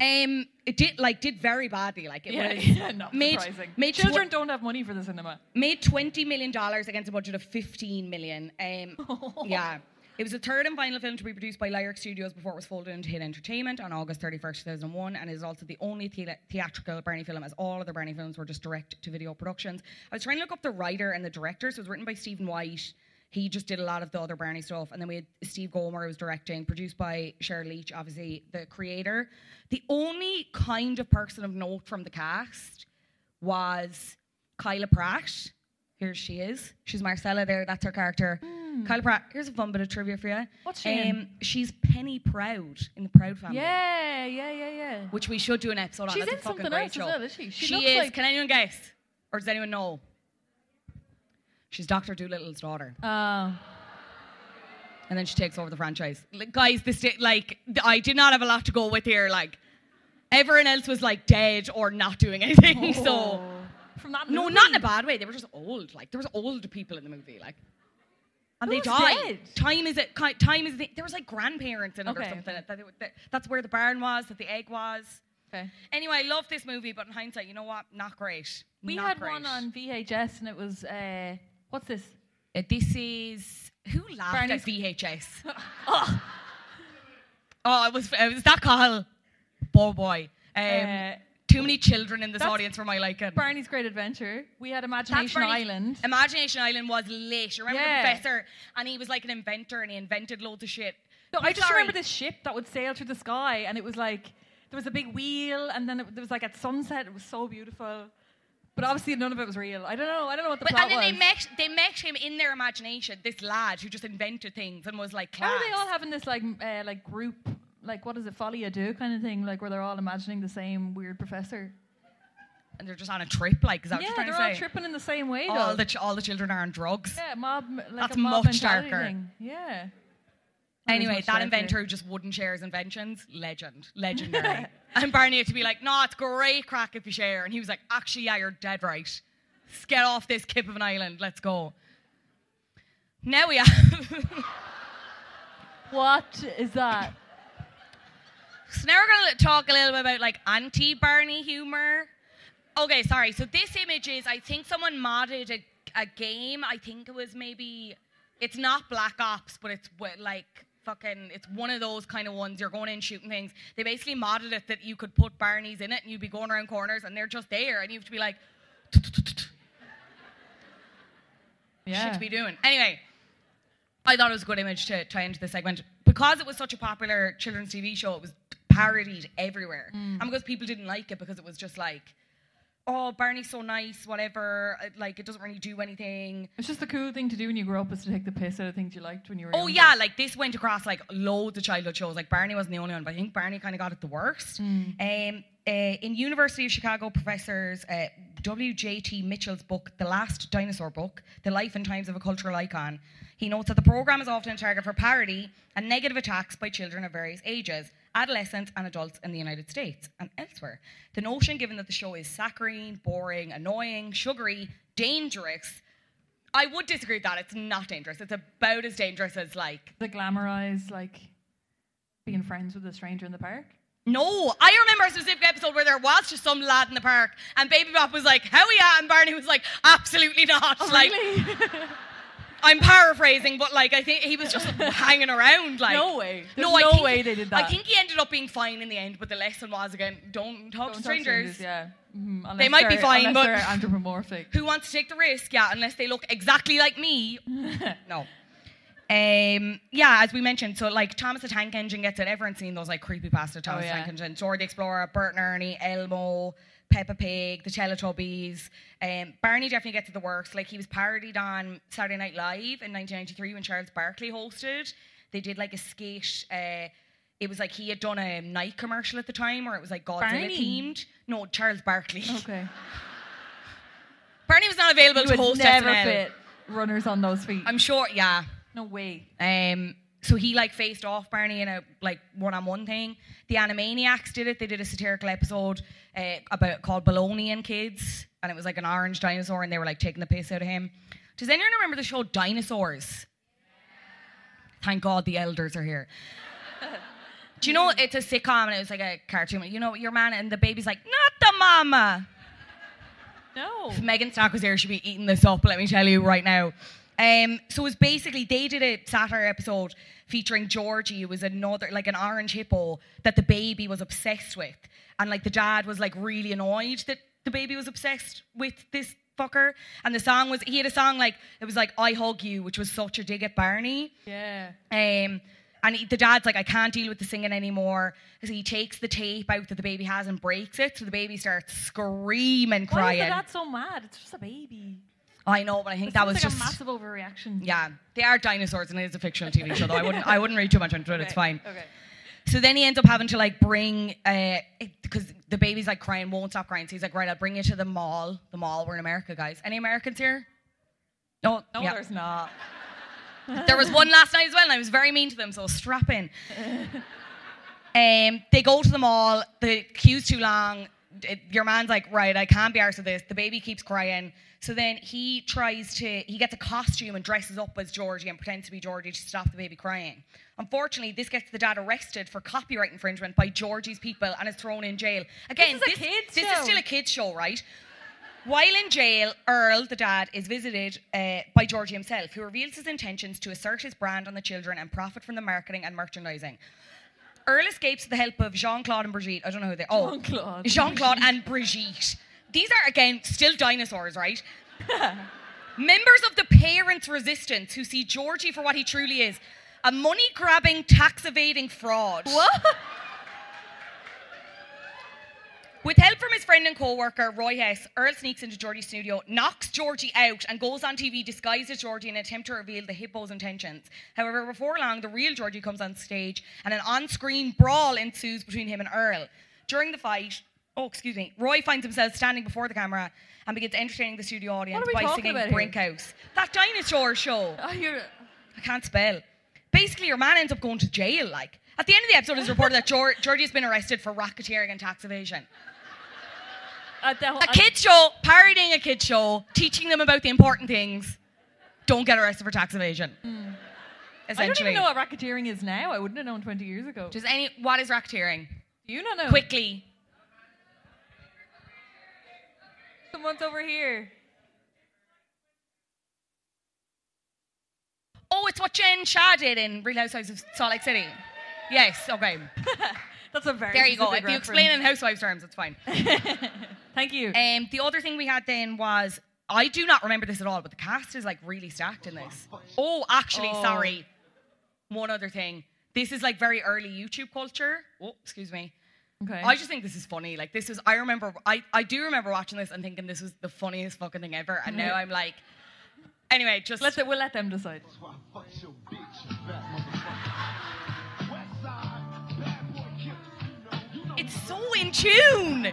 Um, it did like did very badly. Like it Yeah, was yeah, not made, surprising. made tw- Children don't have money for the cinema. made 20 million dollars against a budget of 15 million um, yeah it was the third and final film to be produced by Lyric Studios before it was folded into Hit Entertainment on August 31st, 2001, and is also the only thea- theatrical Barney film, as all other Barney films were just direct to video productions. I was trying to look up the writer and the director, so it was written by Stephen White. He just did a lot of the other Barney stuff. And then we had Steve Gomer, who was directing, produced by Sheryl Leach, obviously the creator. The only kind of person of note from the cast was Kyla Pratt. Here she is. She's Marcella there. That's her character. Kyla Pratt. Here's a fun bit of trivia for you. What's she in? um, She's Penny Proud in the Proud family. Yeah, yeah, yeah, yeah. Which we should do an episode on. She's That's in a fucking something great else as show. well, is she? She She looks is. like- Can anyone guess? Or does anyone know? She's Dr. Dolittle's daughter. Oh. and then she takes over the franchise. Like, guys, this di- like I did not have a lot to go with here. Like everyone else was like dead or not doing anything. So Oh. From that no, movie? not in a bad way. They were just old. Like there was old people in the movie. Like. And Who's they died. dead? Time is it? ki- Time is the, there was like grandparents in it Okay, or something. That, that- that's where the barn was. That the egg was. Okay. Anyway, I love this movie, but in hindsight, you know what? Not great. We Not had great. one on VHS and it was, uh, what's this? Uh, this is who laughed Barney's- at VHS. oh, oh, it was it was that Carl. Boy, boy. Um, Uh, too many children in this audience for my liking. Barney's Great Adventure. We had Imagination Island. Imagination Island was lit. Remember Yeah. the professor? And he was like an inventor and he invented loads of shit. No, I just sorry. remember this ship that would sail through the sky, and it was like there was a big wheel, and then it, there was like at sunset. It was so beautiful, but obviously none of it was real. I don't know. I don't know what the But plot and then was. they met they met him in their imagination, this lad who just invented things and was like How are they all having this like uh, like group like what is it folie à deux kind of thing like where they're all imagining the same weird professor? and they're just on a trip, like is that yeah, what you're they're all tripping in the same way. all though. the ch- all the children are on drugs. yeah, mob like That's a mob much darker. Thing. Yeah. Anyway, that inventor who just wouldn't share his inventions, legend, legendary. and Barney had to be like, "No, it's great crack if you share," and he was like, "Actually, yeah, you're dead right. Let's get off this kip of an island. Let's go." Now we have. What is that? so now we're gonna talk a little bit about like anti-Barney humor. Okay, sorry. So this image is, I think someone modded a, a game. I think it was maybe, it's not Black Ops, but it's like fucking, it's one of those kind of ones. You're going in shooting things. They basically modded it that you could put Barneys in it, and you'd be going around corners, and they're just there, and you have to be like, Yeah. shit to be doing. Anyway, I thought it was a good image to tie into the segment because it was such a popular children's TV show. It was parodied everywhere, Mm. and because people didn't like it because it was just like, oh, Barney's so nice, whatever. uh, Like it doesn't really do anything. It's just the cool thing to do when you grow up is to take the piss out of things you liked when you were. Oh younger. yeah, like this went across like loads of childhood shows. Like Barney wasn't the only one, but I think Barney kind of got it the worst. Um, uh, in University of Chicago professors uh, W.J.T. Mitchell's book, The Last Dinosaur Book: The Life and Times of a Cultural Icon, he notes that the program is often a target for parody and negative attacks by children of various ages, adolescents, and adults in the United States and elsewhere. The notion, given that the show is saccharine, boring, annoying, sugary, dangerous. I would disagree with that. It's not dangerous. It's about as dangerous as like The glamorize like being friends with a stranger in the park. No, I remember a specific episode where there was just some lad in the park, and Baby Bop was like, "How are ya?" and Barney was like, "Absolutely not." Oh, like, really? I'm paraphrasing, but like I think he was just hanging around. Like No way. No, There's I no think, way they did that. I think he ended up being fine in the end, but the lesson was again: don't talk Don't to talk strangers. yeah. Mhm, They might be fine, but- anthropomorphic. Who wants to take the risk? Yeah, unless they look exactly like me. no. Um, yeah, as we mentioned, so like Thomas the Tank Engine gets it. Everyone's seen those like creepy pasta Thomas the yeah. Tank Engine, Dora the Explorer, Bert and Ernie, Elmo, Peppa Pig, the Teletubbies. Um, Barney definitely gets the works. Like he was parodied on Saturday Night Live in 1993 when Charles Barkley hosted. They did like a skit. Uh, it was like he had done a Nike commercial at the time, or it was like Godzilla Barney? themed. No, Charles Barkley. Okay. Barney was not available You to would host never SNL. fit runners on those feet. I'm sure, yeah. no way. Um, so he like faced off Barney in a like one-on-one thing. The Animaniacs did it. They did a satirical episode uh, about called Baloney and Kids, and it was like an orange dinosaur, and they were like taking the piss out of him. Does anyone remember the show Dinosaurs? Thank God the elders are here. Do you know it's a sitcom and it was like a cartoon? You know your man and the baby's like, not the mama. No. If Megan Stack was here, she'd be eating this up, let me tell you right now. Um, so it was basically, they did a satire episode featuring Georgie, who was another, like an orange hippo that the baby was obsessed with. And like the dad was like really annoyed that the baby was obsessed with this fucker. And the song was, he had a song like, it was like, I Hug You, which was such a dig at Barney. Yeah. Um, and he, the dad's like, I can't deal with the singing anymore. So he takes the tape out that the baby has and breaks it. So the baby starts screaming, Why crying. is the dad so mad? It's just a baby. I know, but I think that was like just a massive overreaction. yeah. They are dinosaurs, and it is a fictional TV show. Though I wouldn't, I wouldn't read too much into it. It's fine. Okay. So then he ends up having to like bring because the baby's like crying, won't stop crying. So he's like, right, I'll bring you to the mall. The mall. We're in America, guys. Any Americans here? No, No, yeah. there's not. There was one last night as well, and I was very mean to them, so strap in. Um, they go to the mall. The queue's too long. It- your man's like, right, I can't be arsed with this. The baby keeps crying. So then he tries to, he gets a costume and dresses up as Georgie and pretends to be Georgie to stop the baby crying. Unfortunately, this gets the dad arrested for copyright infringement by Georgie's people and is thrown in jail. Again, This is a kids' this show. is still a kid's show, right? While in jail, Earl, the dad, is visited uh, by Georgie himself, who reveals his intentions to assert his brand on the children and profit from the marketing and merchandising. Earl escapes with the help of Jean Claude and Brigitte. I don't know who they are. Oh, Jean-Claude. Jean Claude and Brigitte. These are, again, still dinosaurs, right? Members of the parents' resistance who see Georgie for what he truly is a money grabbing, tax evading fraud. What? With help from his friend and co-worker Roy Hess, Earl sneaks into Georgie's studio, knocks Georgie out, and goes on TV disguised as Georgie in an attempt to reveal the hippo's intentions. However, before long, the real Georgie comes on stage, and an on-screen brawl ensues between him and Earl. During the fight, oh excuse me, Roy finds himself standing before the camera and begins entertaining the studio audience What are we by singing about here? Brink House, that dinosaur show. Oh, I can't spell. Basically, your man ends up going to jail. Like at the end of the episode, it's reported that Geor- Georgie has been arrested for racketeering and tax evasion. at the, A kid show, parodying a kid show, teaching them about the important things. Don't get arrested for tax evasion. Hmm. I don't even know what racketeering is now. I wouldn't have known 20 years ago. Does any what is racketeering? Do you not know? Quickly. Someone's over here. Oh, it's what Jen Shah did in Real Housewives of Salt Lake City. Yes, okay. That's a very There you go. If specific you explain in reference. housewives terms, it's fine. Thank you. Um, the other thing we had then was I do not remember this at all, but the cast is like really stacked in this. Oh, actually, Oh. sorry. One other thing. This is like very early YouTube culture. Oh, excuse me. okay. I just think this is funny. Like this was I remember I, I do remember watching this and thinking this was the funniest fucking thing ever. And now I'm like Anyway, just let the, we'll let them decide. It's so in tune.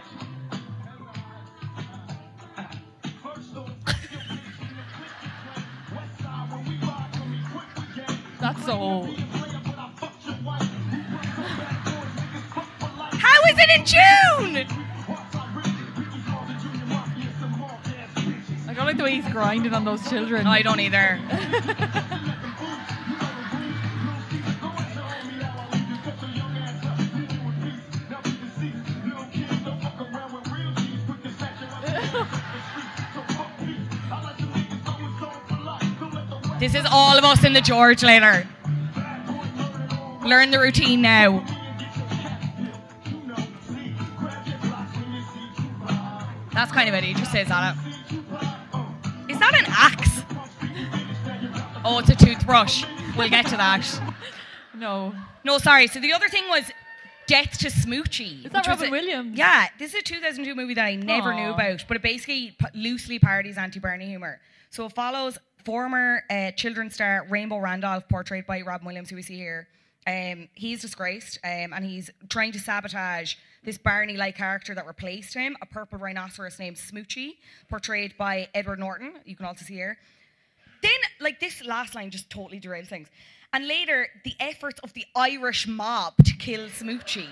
That's so. Old. How is it in tune? I don't like the way he's grinding on those children. No, I don't either. This is all of us in the George later. Learn the routine now. That's kind of it. He just says that. Is that an axe? Oh, it's a toothbrush. We'll get to that. No. No, sorry. So the other thing was Death to Smoochy. Is that Robin a- Williams? Yeah, this is a 2002 movie that I never knew about, but it basically loosely parodies anti-Bernie humor. So it follows former uh, children's star Rainbow Randolph, portrayed by Rob Williams, who we see here. Um, he's disgraced, um, and he's trying to sabotage this Barney-like character that replaced him, a purple rhinoceros named Smoochy, portrayed by Edward Norton. You can also see here. Then, like this last line just totally derails things. And later, the efforts of the Irish mob to kill Smoochy.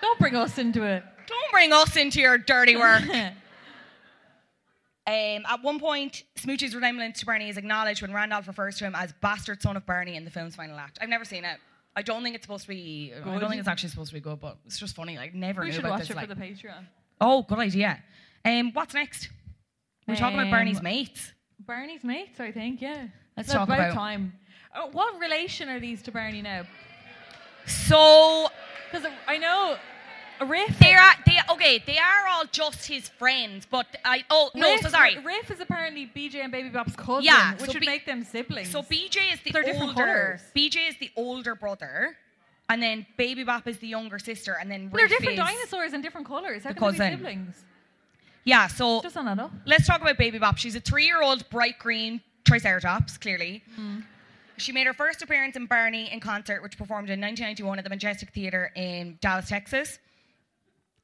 Don't bring us into it. Don't bring us into your dirty work. Um, at one point, Smoochy's resemblance to Bernie is acknowledged when Randolph refers to him as bastard son of Bernie in the film's final act. I've never seen it. I don't think it's supposed to be. I don't think it's actually supposed to be good, but it's just funny. Like never we knew should about watch this. it like- for the Patreon. oh, good idea. Um, what's next? We're talking about Bernie's Um, mates. Barney's mates, I think, yeah. Let's talk about- time. Oh, what relation are these to Barney now? So Because I know Riff. they are they okay. They are all just his friends, but I oh no, Riff, so sorry. Riff is apparently BJ and Baby Bop's cousin, Yeah, which so would B- make them siblings. So BJ is the They're different older. BJ is the older brother, and then Baby Bop is the younger sister, and then They're different dinosaurs and different colours. How the can they be siblings? Yeah, so Just on up. let's talk about Baby Bop. She's a three-year-old bright green Triceratops, clearly. Hmm. She made her first appearance in Barney in concert, which performed in 1991 at the Majestic Theatre in Dallas, Texas.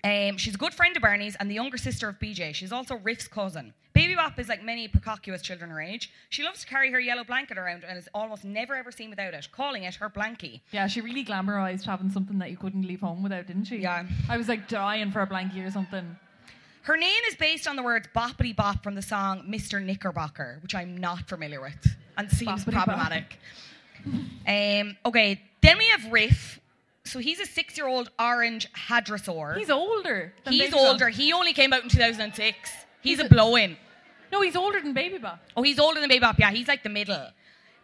Um, she's a good friend of Barney's and the younger sister of BJ. She's also Riff's cousin. Baby Bop is like many precocious children her age. She loves to carry her yellow blanket around and is almost never ever seen without it, calling it her blankie. Yeah, she really glamorized having something that you couldn't leave home without, didn't she? Yeah. I was like dying for a blankie or something. Her name is based on the words boppity bop from the song Mr. Knickerbocker, which I'm not familiar with and seems Boppity problematic. um, okay, then we have Riff. So he's a six year old orange hadrosaur. He's older. He's older. He only came out in 2006. He's, a blow in. No, he's older than Baby Bop. Oh, he's older than Baby Bop. Yeah, he's like the middle.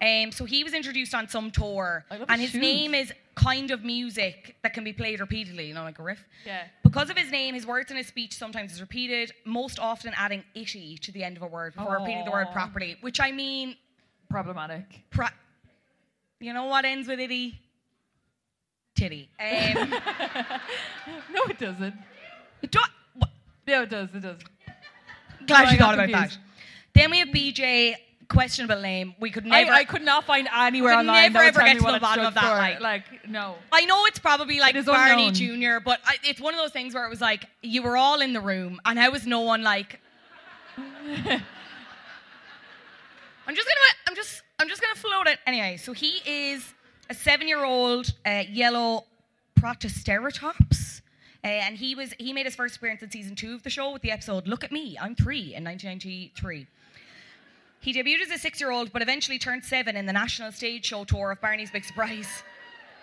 Um, so he was introduced on some tour, and his shoes. name is kind of music that can be played repeatedly, you know, like a riff. Yeah. Because of his name, his words in his speech sometimes is repeated, most often adding itty to the end of a word before repeating the word properly. Which I mean, Problematic. pra- you know what ends with itty? Titty. Um, No, it doesn't. do- wha- No, it does. It does. glad I you got thought about confused. that. Then we have BJ, questionable name. We could never. I, I could not find anywhere could online never that would ever tell get me to what the bottom of that, for. like- like no. I know it's probably like It is Barney. Jr., but I, it's one of those things where it was like you were all in the room, and how was no one like? I'm just gonna, I'm just, I'm just gonna float it anyway. So he is a seven-year-old uh, yellow Protoceratops. Uh, and he was he made his first appearance in season two of the show with the episode "Look at Me, I'm Three in 1993. He debuted as a six-year-old, but eventually turned seven in the national stage show tour of Barney's Big Surprise.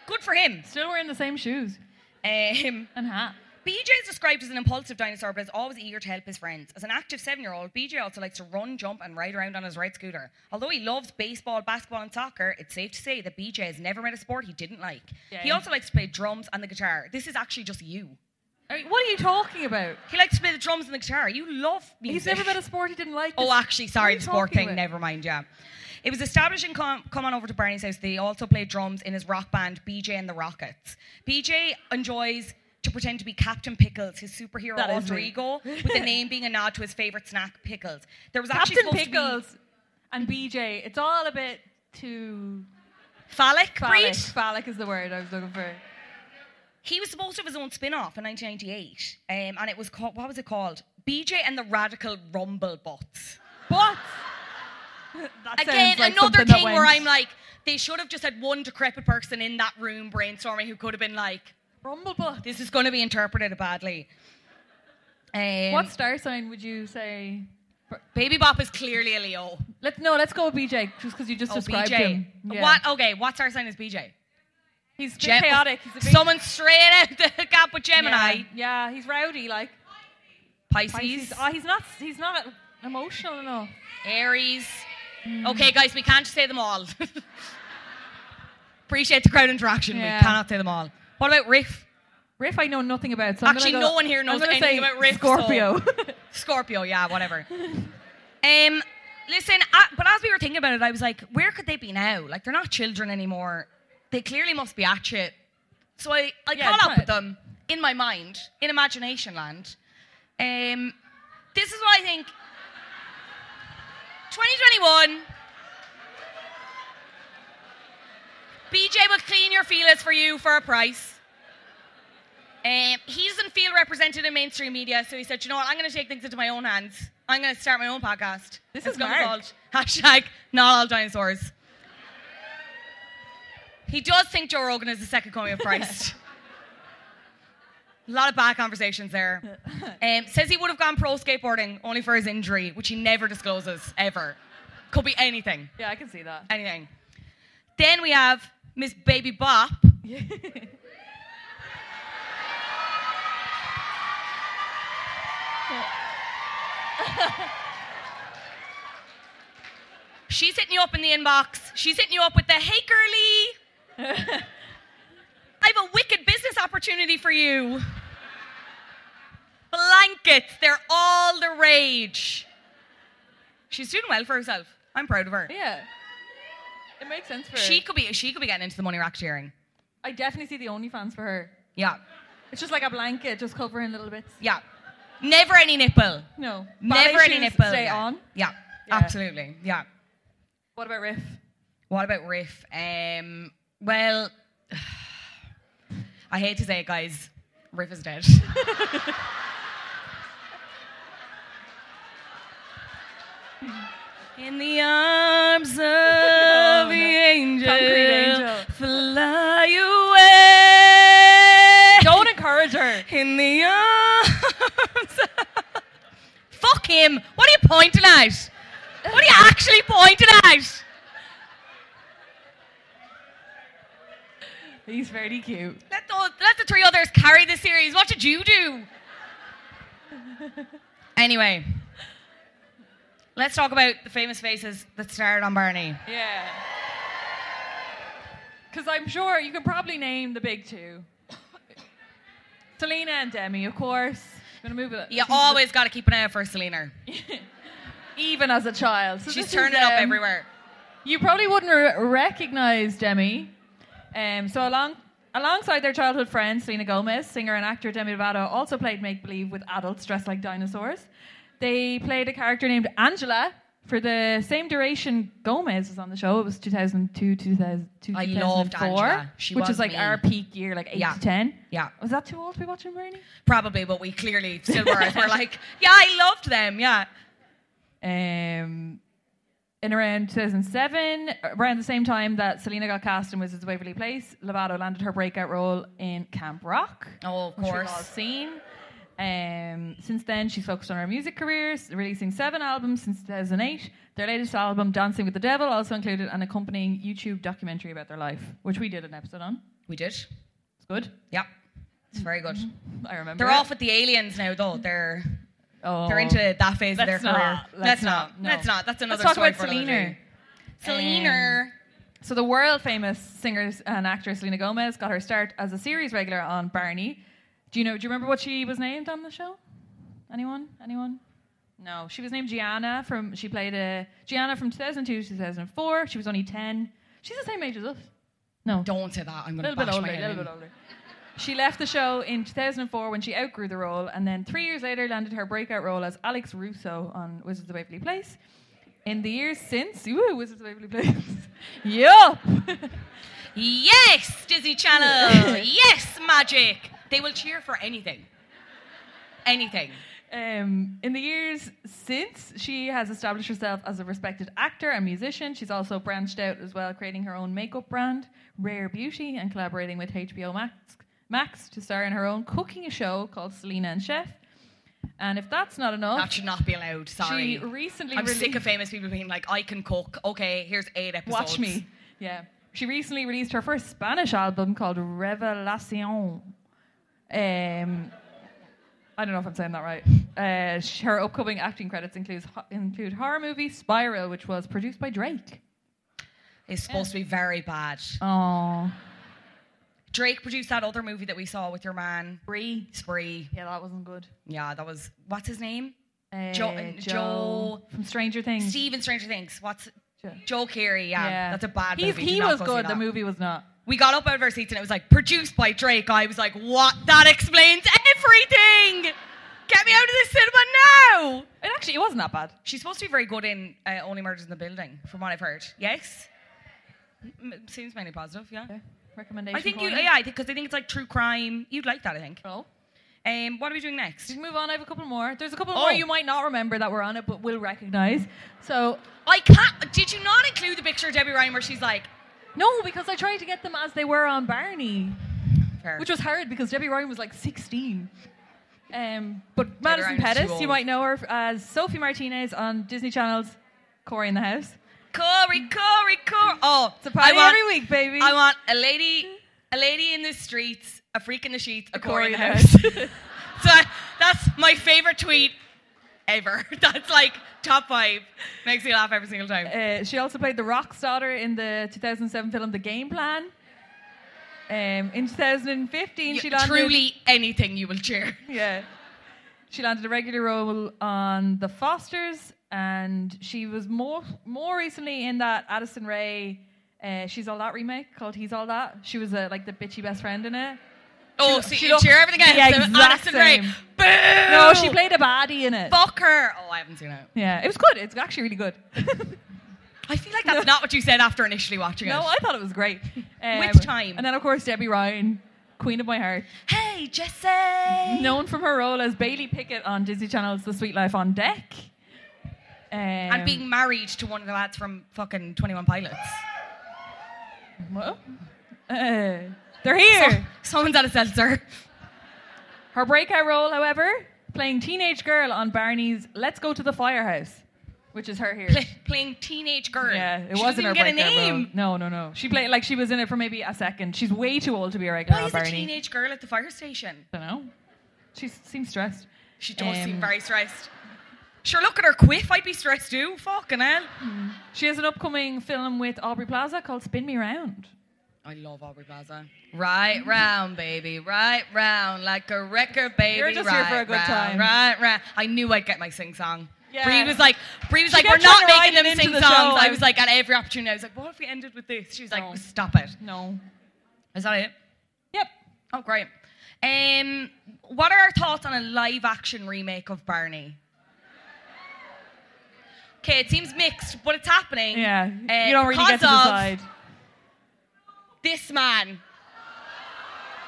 Good for him. Still wearing the same shoes Um, and hat. BJ is described as an impulsive dinosaur, but is always eager to help his friends. As an active seven-year-old, BJ also likes to run, jump, and ride around on his red scooter. Although he loves baseball, basketball, and soccer, it's safe to say that BJ has never met a sport he didn't like. Yeah. He also likes to play drums and the guitar. This is actually just you. Mean, What are you talking about? He likes to play the drums and the guitar. You love music. He's never been a sport he didn't like. Oh, This- actually, what sorry, you the sport talking thing. about? Never mind. Yeah, it was established in come, come on over to Barney's house. They also played drums in his rock band BJ and the Rockets. BJ enjoys to pretend to be Captain Pickles, his superhero That alter ego, with the name being a nod to his favorite snack, Pickles. There was actually Captain to Pickles and BJ. It's all a bit too phallic, phallic. breed. Phallic is the word I was looking for. He was supposed to have his own spin-off in 1998, um, and it was called what was it called? BJ and the Radical Rumble Bots. But Again, like another thing where I'm like, they should have just had one decrepit person in that room brainstorming who could have been like, Rumblebutt. this is going to be interpreted badly. Um, What star sign would you say? Baby Bop is clearly a Leo. Let's no. Let's go with BJ just because you just Oh, described BJ. him. Yeah. What? Okay, what star sign is BJ? He's Gem- chaotic. He's Someone straight out the gap with Gemini. Yeah, yeah, he's rowdy. Like Pisces, Pisces. Oh, he's not. He's not emotional enough. Aries, Okay, guys, we can't say them all. Appreciate the crowd interaction. Yeah. We cannot say them all. What about Riff? Riff, I know nothing about. So Actually, go- no one here knows anything say about Riff. Scorpio. so- Scorpio, yeah, whatever. Um, listen, uh, but as we were thinking about it, I was like, where could they be now? Like, they're not children anymore. They clearly must be at shit. So I, I Yeah, caught up with them in my mind, in imagination land. Um, this is what I think. 2021. BJ will clean your feelers for you for a price. Um, he doesn't feel represented in mainstream media, so he said, "You know what? I'm going to take things into my own hands. I'm going to start my own podcast. This It's is gonna be called hashtag Not All Dinosaurs." He does think Joe Rogan is the second coming of Christ. A lot of bad conversations there. Um, says he would have gone pro skateboarding only for his injury, which he never discloses ever. Could be anything. yeah, I can see that. Anything. Then we have Miss Baby Bop. She's hitting you up in the inbox. She's hitting you up with the hey girly. I have a wicked business opportunity for you. Blankets, they're all the rage. She's doing well for herself. I'm proud of her. Yeah. It makes sense for her. She could be she could be getting into the money racketeering. I definitely see the OnlyFans for her. Yeah. It's just like a blanket, just covering little bits. Yeah. Never any nipple. No. Never any shoes nipple. Stay yeah. on. Yeah. Yeah. Absolutely. Yeah. What about Riff? What about Riff? Um well I hate to say it guys. Riff is dead. In the arms of the angel, angel. fly away. Don't encourage her. In the arms. Fuck him. What are you pointing at? What are you actually pointing at? He's very cute. Let, those, let the three others carry the series. What did you do? anyway, let's talk about the famous faces that starred on Barney. Yeah. Because I'm sure you can probably name the big two. Selena and Demi, of course. I'm gonna move it. You always got to keep an eye out for Selena. even as a child. So She's turning is, up um, everywhere. You probably wouldn't re- recognize Demi. Um, so along alongside their childhood friend Selena Gomez, singer and actor Demi Lovato also played make believe with adults dressed like dinosaurs. They played a character named Angela for the same duration Gomez was on the show. It was 2002 2000, I loved Angela. She which was is like me. our peak year, like 8 Yeah. to 10. Yeah. Was that too old to be watching Bernie? Probably, but we clearly still were. we're like, yeah, I loved them. Yeah. Um, in around 2007, around the same time that Selena got cast in Wizards of Waverly Place, Lovato landed her breakout role in Camp Rock. Oh, of which we've all course. seen. Um, since then, she's focused on her music career, releasing seven albums since 2008. Their latest album, Dancing with the Devil, also included an accompanying YouTube documentary about their life, which we did an episode on. We did. It's good. Yeah. It's very good. I remember. They're it. off with the aliens now, though. They're Oh. they're into that phase of their Let's career. not. Let's, Let's not. not. No. Let's not. That's another Let's talk story about Selena. Selena. So the world famous singer and actor Selena Gomez got her start as a series regular on Barney. Do you know? Do you remember what she was named on the show? Anyone? Anyone? No, she was named Gianna from. She played a Gianna from 2002 to 2004. She was only 10. She's the same age as us. No, Don't say that. I'm a going to little bit older. A little bit older. She left the show in 2004 when she outgrew the role, and then three years later landed her breakout role as Alex Russo on Wizards of Waverly Place. In the years since, woo, Wizards of Waverly Place. yup. Yes, Disney Channel. yes, magic. They will cheer for anything. Anything. Um, in the years since, she has established herself as a respected actor and musician. She's also branched out as well, creating her own makeup brand, Rare Beauty, and collaborating with HBO Max, Max to star in her own cooking show called Selena and Chef. And if that's not enough, That should not be allowed. Sorry. She recently I'm sick of famous people being like, I can cook. Okay, here's eight episodes. Watch me. Yeah. She recently released her first Spanish album called Revelacion. Um, I don't know if I'm saying that right. Uh, her upcoming acting credits includes include horror movie Spiral, which was produced by Drake. It's supposed to be very bad. Oh, Drake produced that other movie that we saw with your man Brie. Spree. Yeah, that wasn't good. Yeah, that was what's his name? Uh, Joe- Joe- from Stranger Things. Steven Stranger Things. What's Joe. Joe Keery? Yeah, that's a bad He's, movie. He was go good. The movie was not. We got up out of our seats and it was like produced by Drake. I was like, what? That explains everything. Get me out of this cinema now. It actually, it wasn't that bad. She's supposed to be very good in uh, Only Murders in the Building, from what I've heard. Yes. M- seems mainly positive. Yeah. Recommendation. I think you. Yeah, I think because I think it's like true crime. You'd like that, I think. Oh. Um, what are we doing next? We can move on. I have a couple more. There's a couple Oh. more you might not remember that were on it, but will recognize. So I can't. Did you not include the picture of Debby Ryan where she's like, no, because I tried to get them as they were on Barney, Fair. which was hard because Debby Ryan was like 16. Um, but Madison Ryan too Pettis, you old. might know her as Sophie Martinez on Disney Channel's Cory in the House. Corey, Corey, Corey. Oh, It's a party I want, every week, baby. I want a lady, a lady in the streets, a freak in the sheets, a, Corey in the house. so that's my favorite tweet ever. That's like top five. Makes me laugh every single time. Uh, she also played the Rock's daughter in the 2007 film The Game Plan. Um, in 2015, You- she landed truly anything you will cheer. Yeah. She landed a regular role on The Fosters, and she was more more recently in that Addison Rae, uh, She's All That remake called He's All That. She was uh, like the bitchy best friend in it. Oh, She- so you cheer everything the else. exact same. Boo! No, she played a baddie in it. Fuck her. Oh, I haven't seen it. Yeah, it was good. It's actually really good. I feel like that's not what you said after initially watching no, it. No, I thought it was great. Um, Which time? And then, of course, Debby Ryan, Queen of My Heart. Hey, Jesse. Known from her role as Bailey Pickett on Disney Channel's The Sweet Life on Deck. Um, and being married to one of the lads from fucking 21 Pilots. What? Uh, they're here. Someone's at a seltzer. Her breakout role, however, playing teenage girl on Barney's Let's Go to the Firehouse, which is her here. Play, playing teenage girl. Yeah, it She wasn't her even breakout get a role. name. No, no, no. She played like she was in it for maybe a second. She's way too old to be a regular Why on is a Barney. teenage girl at the fire station? I don't know. She seems stressed. She does seem Um, very stressed. Sure, look at her quiff. I'd be stressed too. Fucking hell. She has an upcoming film with Aubrey Plaza called Spin Me Round. I love Aubrey Plaza. Right round, baby. Right round. Like a record, baby. You're just right here for a good round, time. Right round. I knew I'd get my sing song. Yeah. Bree was like, Bree was She like, we're not making them sing the songs. I was like, at every opportunity, I was like, what if we ended with this? She was like, No. stop it. No. Is that it? Yep. Oh, great. Um, what are our thoughts on a live action remake of Barney? Okay, it seems mixed, but it's happening. Yeah. Uh, you don't really get to because of decide. This man,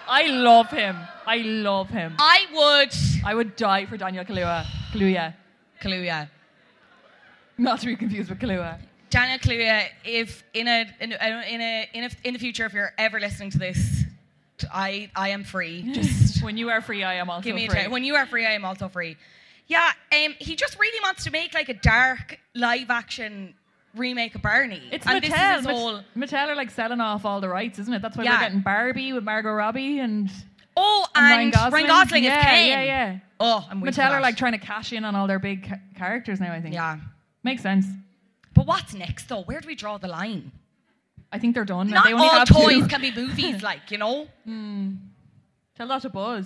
I love him. I love him. I would. I would die for Daniel Kaluuya. Kaluuya. Kaluuya. Not to be confused with Kaluuya. Daniel Kaluuya, if in a in a, in a in a in the future, if you're ever listening to this, I I am free. Just When you are free, I am also give me free. try. When you are free, I am also free. Yeah, um, he just really wants to make like a dark live action remake of Barney. It's and this Mattel. whole. Mattel are like selling off all the rights, isn't it? That's why Yeah. we're getting Barbie with Margot Robbie and, Oh, and and, Ryan Gosling, yeah, is Ken. Yeah, yeah. Oh, I'm Mattel are like trying to cash in on all their big ca- characters now. I think. Yeah. Makes sense. But what's next though? Where do we draw the line? I think they're done. Not they only all have toys two. can be movies, like you know. Hmm. Tell that to Buzz.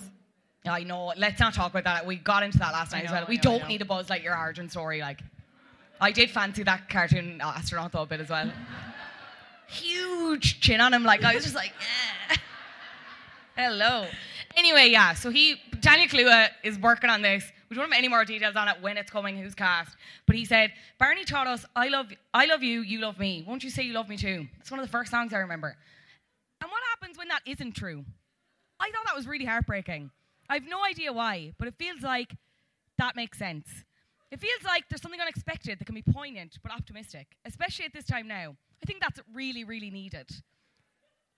I know. Let's not talk about that. We got into that last night as well. We know, don't know. need a Buzz Lightyear origin story. Like, I did fancy that cartoon astronaut though a bit as well. Huge chin on him. Like I was just like, eh. hello. Anyway, yeah. So he Daniel Kaluuya is working on this. We don't have any more details on it when it's coming, who's cast. But he said, Barney taught us, I love, I love you, you love me. Won't you say you love me too? It's one of the first songs I remember. And what happens when that isn't true? I thought that was really heartbreaking. I have no idea why, but it feels like that makes sense. It feels like there's something unexpected that can be poignant but optimistic, especially at this time now. I think that's really, really needed.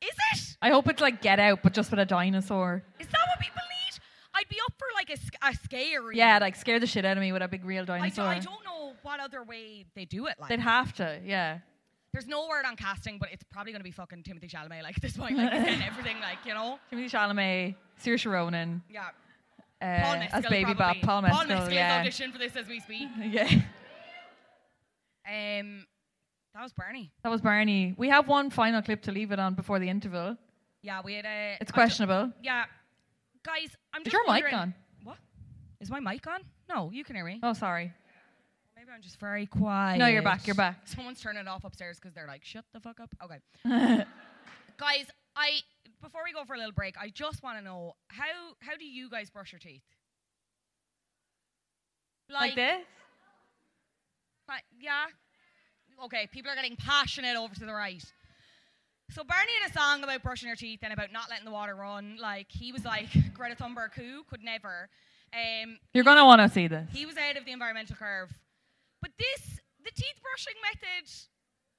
Is it? I hope it's like Get Out, but just with a dinosaur. Is that what people need? I'd be up for like a, a scary. Yeah, like scare the shit out of me with a big real dinosaur. I don't know what other way they do it. Like, They'd have to. Yeah. there's no word on casting, but it's probably going to be fucking Timothée Chalamet. Like at this point, like everything. Like you know, Timothée Chalamet, Saoirse Ronan. yeah. Uh, as Baby probably. Bop. Paul Paul Mescal, Mescal is yeah. audition for this as we speak. Yeah. Um, that was Barney. That was Barney. We have one final clip to leave it on before the interval. Yeah, we had a. It's questionable. yeah, guys, I'm Is just your mic on? What? Is my mic on? No, you can hear me. Oh, sorry. Maybe I'm just very quiet. No, you're back, you're back. Someone's turning it off upstairs because they're like, shut the fuck up. Okay. guys, I before we go for a little break, I just want to know how how do you guys brush your teeth? Like, this? Like, yeah. Okay, people are getting passionate over to the right. So Barney had a song about brushing your teeth and about not letting the water run. Like he was like Greta Thunberg, who could never. Um, You're going to want to see this. he was ahead of the environmental curve. But this, the teeth brushing method,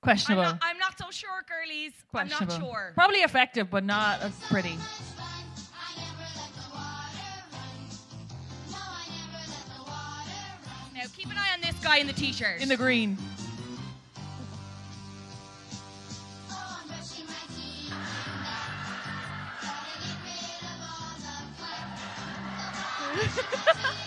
Questionable. I'm not, I'm not so sure, girlies. I'm not Questionable. sure. Probably effective, but not as pretty. Now keep an eye on this guy in the t-shirt. In the green.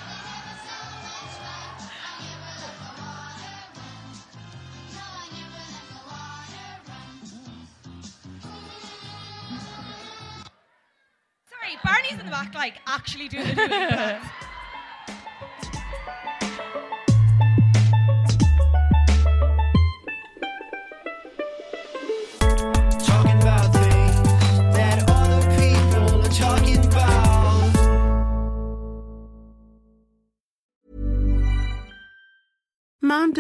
Barney's in the back, like actually doing the doing